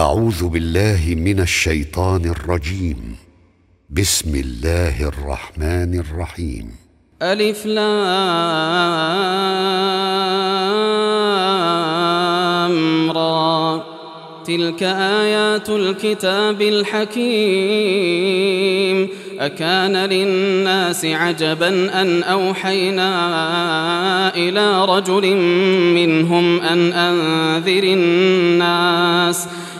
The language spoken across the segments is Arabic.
أعوذ بالله من الشيطان الرجيم. بسم الله الرحمن الرحيم. ألف لام را. تلك آيات الكتاب الحكيم. أكان للناس عجبا أن أوحينا إلى رجل منهم أن أنذر الناس.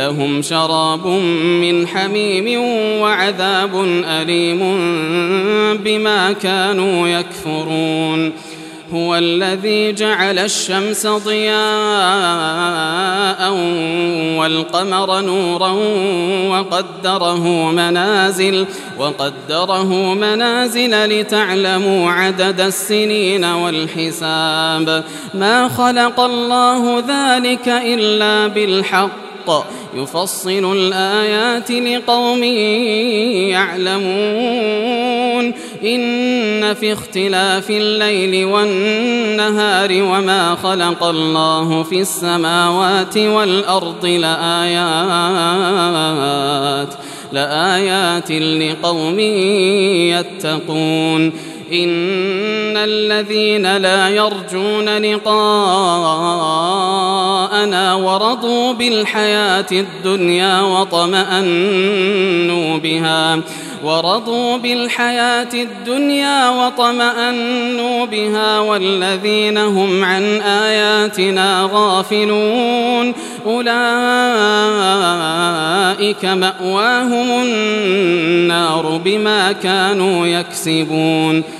لهم شراب من حميم وعذاب أليم بما كانوا يكفرون. هو الذي جعل الشمس ضياء والقمر نورا وقدره منازل وقدره منازل لتعلموا عدد السنين والحساب. ما خلق الله ذلك إلا بالحق. يفصل الآيات لقوم يعلمون. إن في اختلاف الليل والنهار وما خلق الله في السماوات والأرض لآيات لآيات لقوم يتقون. إن الذين لا يرجون لقاءنا ورضوا بالحياة الدنيا وطمأنوا بها ورضوا بالحياة الدنيا وطمأنوا بها والذين هم عن آياتنا غافلون أولئك مأواهم النار بما كانوا يكسبون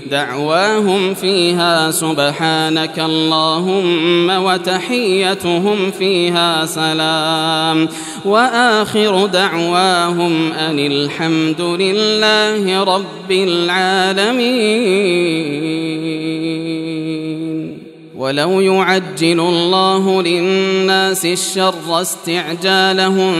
دعواهم فيها سبحانك اللهم وتحيتهم فيها سلام. وآخر دعواهم أن الحمد لله رب العالمين. ولو يعجل الله للناس الشر استعجالهم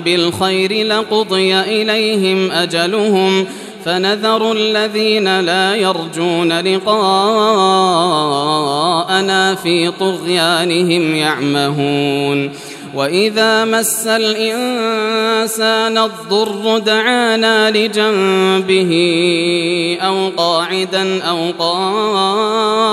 بالخير لقضي إليهم أجلهم فنذر الذين لا يرجون لقاءنا في طغيانهم يعمهون. وإذا مس الإنسان الضر دعانا لجنبه أو قاعدا أو قائما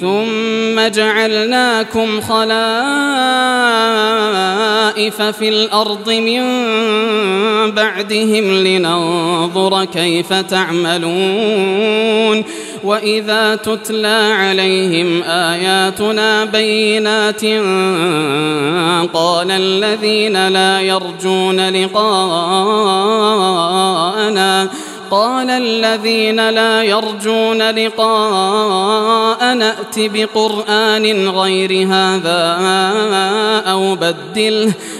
ثم جعلناكم خلائف في الأرض من بعدهم لننظر كيف تعملون وإذا تتلى عليهم آياتنا بينات قال الذين لا يرجون لقاءنا قال الذين لا يرجون لقاء نأت بقرآن غير هذا أو بدله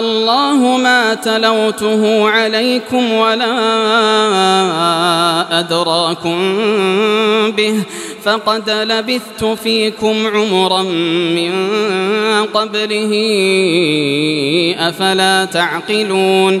الله ما تلوته عليكم ولا أدراكم به فقد لبثت فيكم عمرا من قبله أفلا تعقلون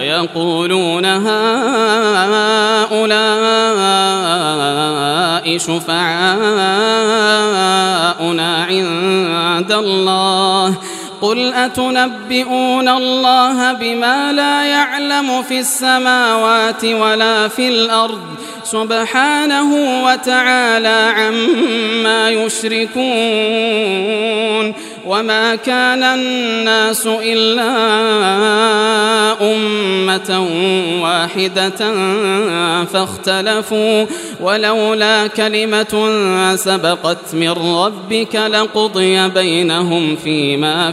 ويقولون هؤلاء شفعاؤنا عند الله قل أتنبئون الله بما لا يعلم في السماوات ولا في الأرض سبحانه وتعالى عما يشركون وما كان الناس إلا أمة واحدة فاختلفوا ولولا كلمة سبقت من ربك لقضي بينهم فيما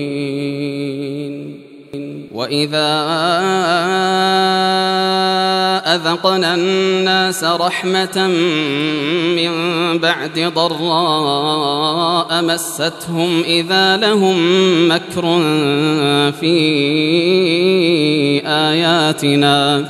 وإذا أذقنا الناس رحمة من بعد ضراء مستهم إذا لهم مكر في آياتنا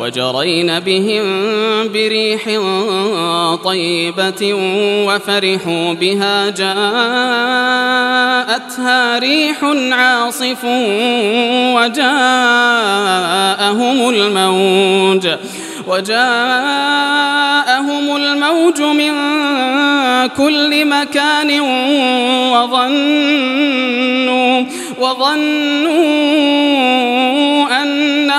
وجرين بهم بريح طيبة وفرحوا بها جاءتها ريح عاصف وجاءهم الموج وجاءهم الموج من كل مكان وظنوا وظنوا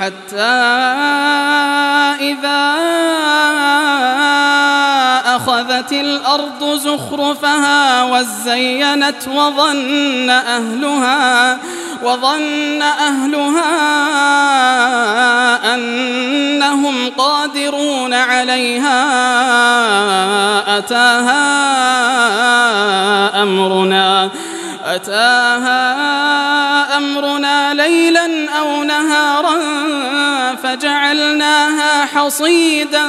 حتى إذا أخذت الأرض زخرفها وزينت وظن أهلها وظن أهلها أنهم قادرون عليها. أتاها أمرنا أتاها أمرنا ليلا أو نهارا فجعلناها حصيدا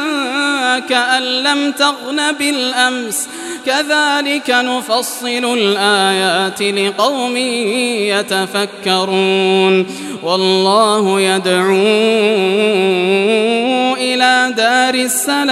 كأن لم تغن بالأمس. كذلك نفصل الآيات لقوم يتفكرون. والله يدعو إلى دار السلام.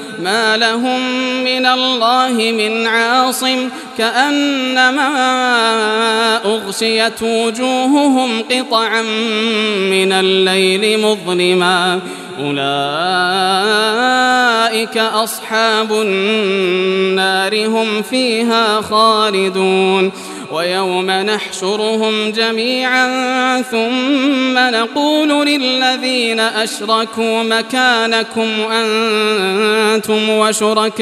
ما لهم من الله من عاصم كأنما أغشيت وجوههم قطعا من الليل مظلما أولئك أصحاب النار هم فيها خالدون ويوم نحشرهم جميعا ثم نقول للذين أشركوا مكانكم أنتم وشركاؤكم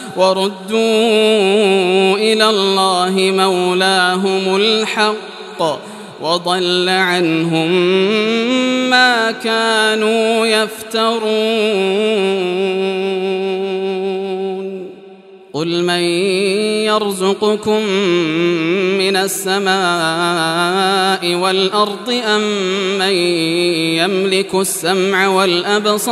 وردوا إلى الله مولاهم الحق وضل عنهم ما كانوا يفترون. قل من يرزقكم من السماء والأرض أم من يملك السمع والأبصار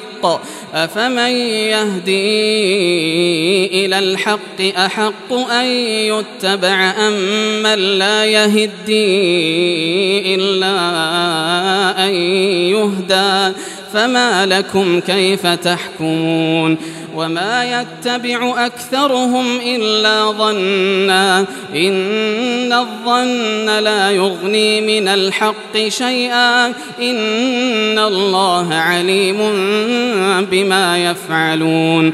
أفمن يهدي إلى الحق أحق أن يتبع أم من لا يهدي إلا أن يهدى؟ فما لكم كيف تحكمون؟ وما يتبع أكثرهم إلا ظنا. إن الظن لا يغني من الحق شيئا. إن الله عليم بما يفعلون.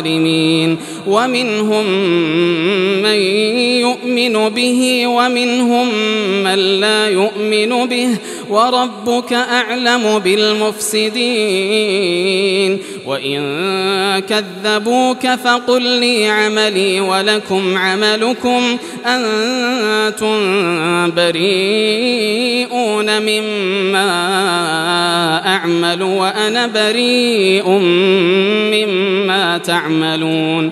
ومنهم من يؤمن به ومنهم من لا يؤمن به. وربك أعلم بالمفسدين. وإن كذبوك فقل لي عملي ولكم عملكم. أنتم بريئون مما أعمل وأنا بريء مما تعملون.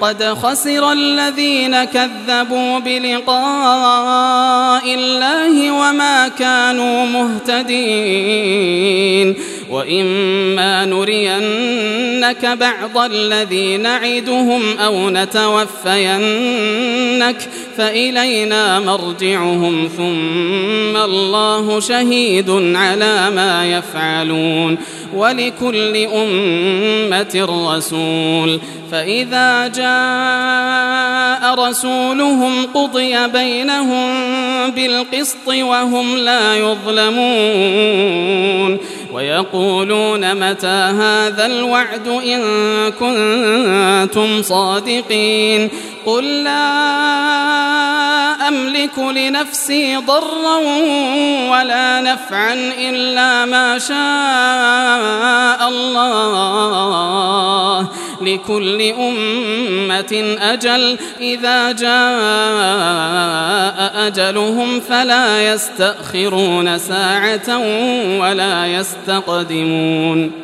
قد خسر الذين كذبوا بلقاء الله وما كانوا مهتدين. وإما نرينك بعض الذي نعدهم أو نتوفينك فإلينا مرجعهم ثم الله شهيد على ما يفعلون ولكل أمة رسول فإذا جاء رسولهم قضي بينهم بالقسط وهم لا يظلمون ويقولون متى هذا الوعد إن كنتم صادقين قل لا أملك لنفسي ضرا ولا نفعا إلا ما شاء الله لكل أمة أجل. إذا جاء أجلهم فلا يستأخرون ساعة ولا يستقدمون.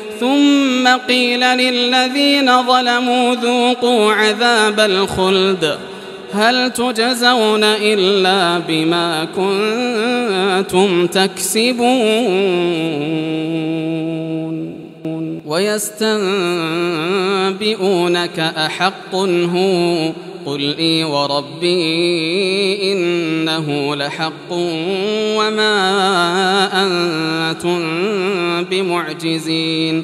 ثم قيل للذين ظلموا ذوقوا عذاب الخلد هل تجزون إلا بما كنتم تكسبون ويستنبئونك أحق هو قل إي وربي إنه لحق وما أنتم بمعجزين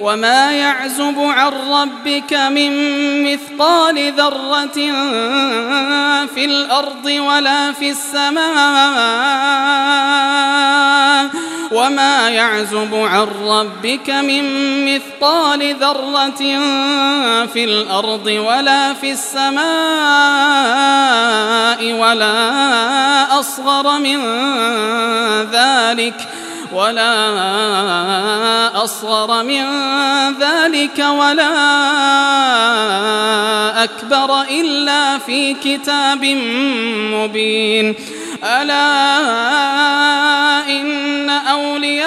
وما يعزب عن ربك من مثقال ذرة في الأرض ولا في السماء وما يعزب عن ربك من مثقال ذرة في الأرض ولا في السماء ولا أصغر من ذلك ولا أصغر من ذلك ولا أكبر إلا في كتاب مبين. ألا إن أولياء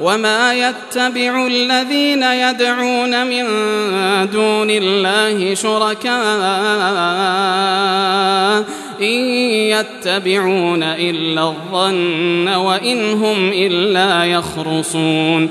وما يتبع الذين يدعون من دون الله شركاء إن يتبعون إلا الظن وإن هم إلا يخرصون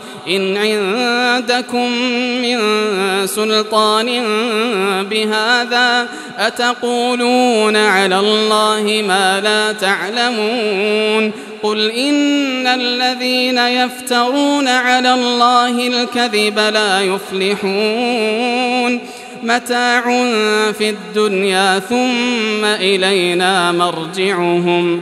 إن عندكم من سلطان بهذا أتقولون على الله ما لا تعلمون قل إن الذين يفترون على الله الكذب لا يفلحون متاع في الدنيا ثم إلينا مرجعهم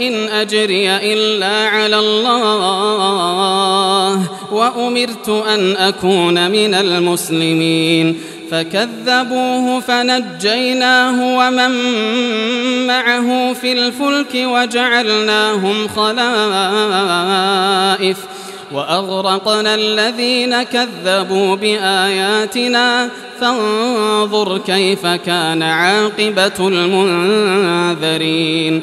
إن أجري إلا على الله وأمرت أن أكون من المسلمين فكذبوه فنجيناه ومن معه في الفلك وجعلناهم خلائف وأغرقنا الذين كذبوا بآياتنا فانظر كيف كان عاقبة المنذرين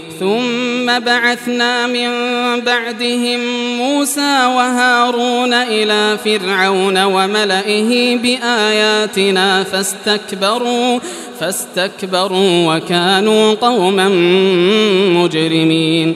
ثم بعثنا من بعدهم موسى وهارون إلى فرعون وملئه بآياتنا فاستكبروا فاستكبروا وكانوا قوما مجرمين.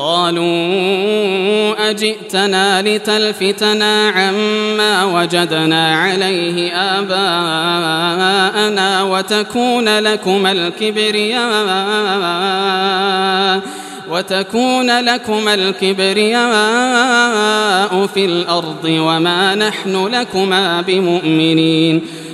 قالوا أجئتنا لتلفتنا عما وجدنا عليه آباءنا وتكون لكما الكبرياء وتكون لكما الكبرياء في الأرض وما نحن لكما بمؤمنين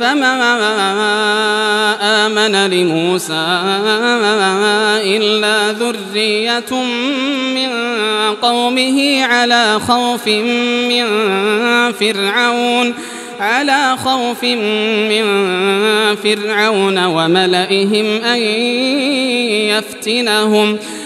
فما آمن لموسى إلا ذرية من قومه على خوف من فرعون على خوف من فرعون وملئهم أن يفتنهم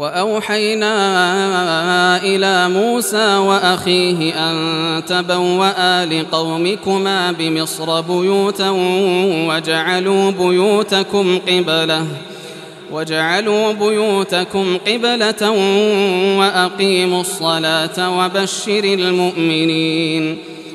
وأوحينا إلى موسى وأخيه أن تبوأ لقومكما بمصر بيوتا وجعلوا بيوتكم قبلة وجعلوا بيوتكم قبلة وأقيموا الصلاة وبشر المؤمنين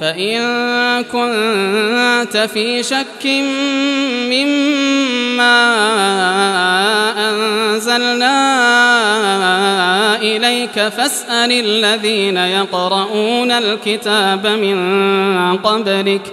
فإن كنت في شك مما أنزلنا إليك فاسأل الذين يقرؤون الكتاب من قبلك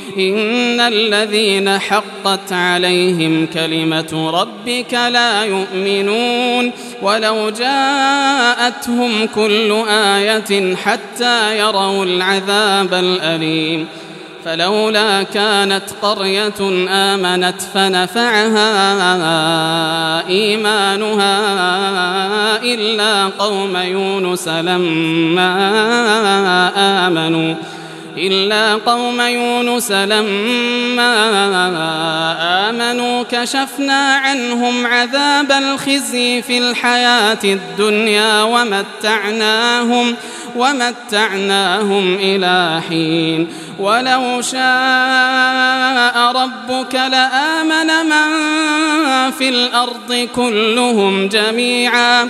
إن الذين حقت عليهم كلمة ربك لا يؤمنون ولو جاءتهم كل آية حتى يروا العذاب الأليم فلولا كانت قرية آمنت فنفعها إيمانها إلا قوم يونس لما آمنوا إلا قوم يونس لما آمنوا كشفنا عنهم عذاب الخزي في الحياة الدنيا ومتعناهم ومتعناهم إلى حين. ولو شاء ربك لآمن من في الأرض كلهم جميعا.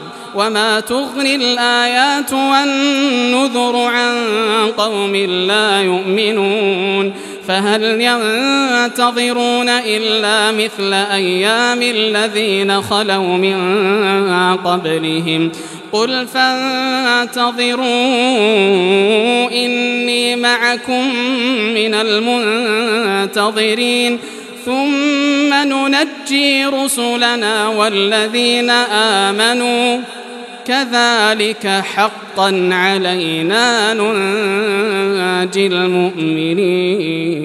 وما تغني الآيات والنذر عن قوم لا يؤمنون فهل ينتظرون إلا مثل أيام الذين خلوا من قبلهم قل فانتظروا إني معكم من المنتظرين ثم ننجي رسلنا والذين آمنوا كذلك حقا علينا ننجي المؤمنين.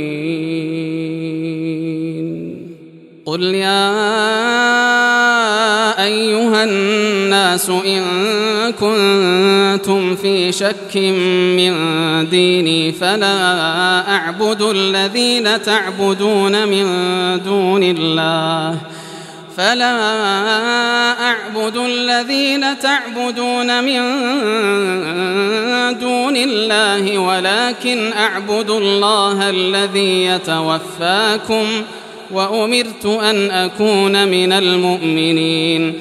قل يا أيها الناس إن كنتم في شك من ديني فلا أعبد الذين تعبدون من دون الله. فلا أعبد الذين تعبدون من دون الله ولكن أعبد الله الذي يتوفاكم وأمرت أن أكون من المؤمنين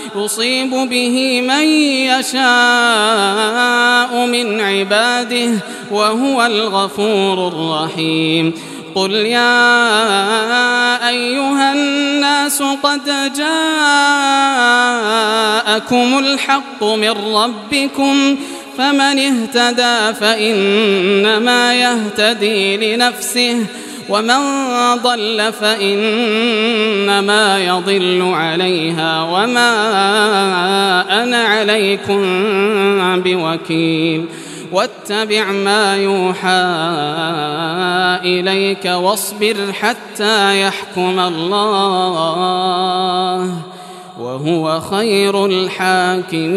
يصيب به من يشاء من عباده وهو الغفور الرحيم. قل يا أيها الناس قد جاءكم الحق من ربكم فمن اهتدى فإنما يهتدي لنفسه ومن ضل فإنما يضل عليها وما أنا عليكم بوكيل. واتبع ما يوحى إليك واصبر حتى يحكم الله وهو خير الحاكمين.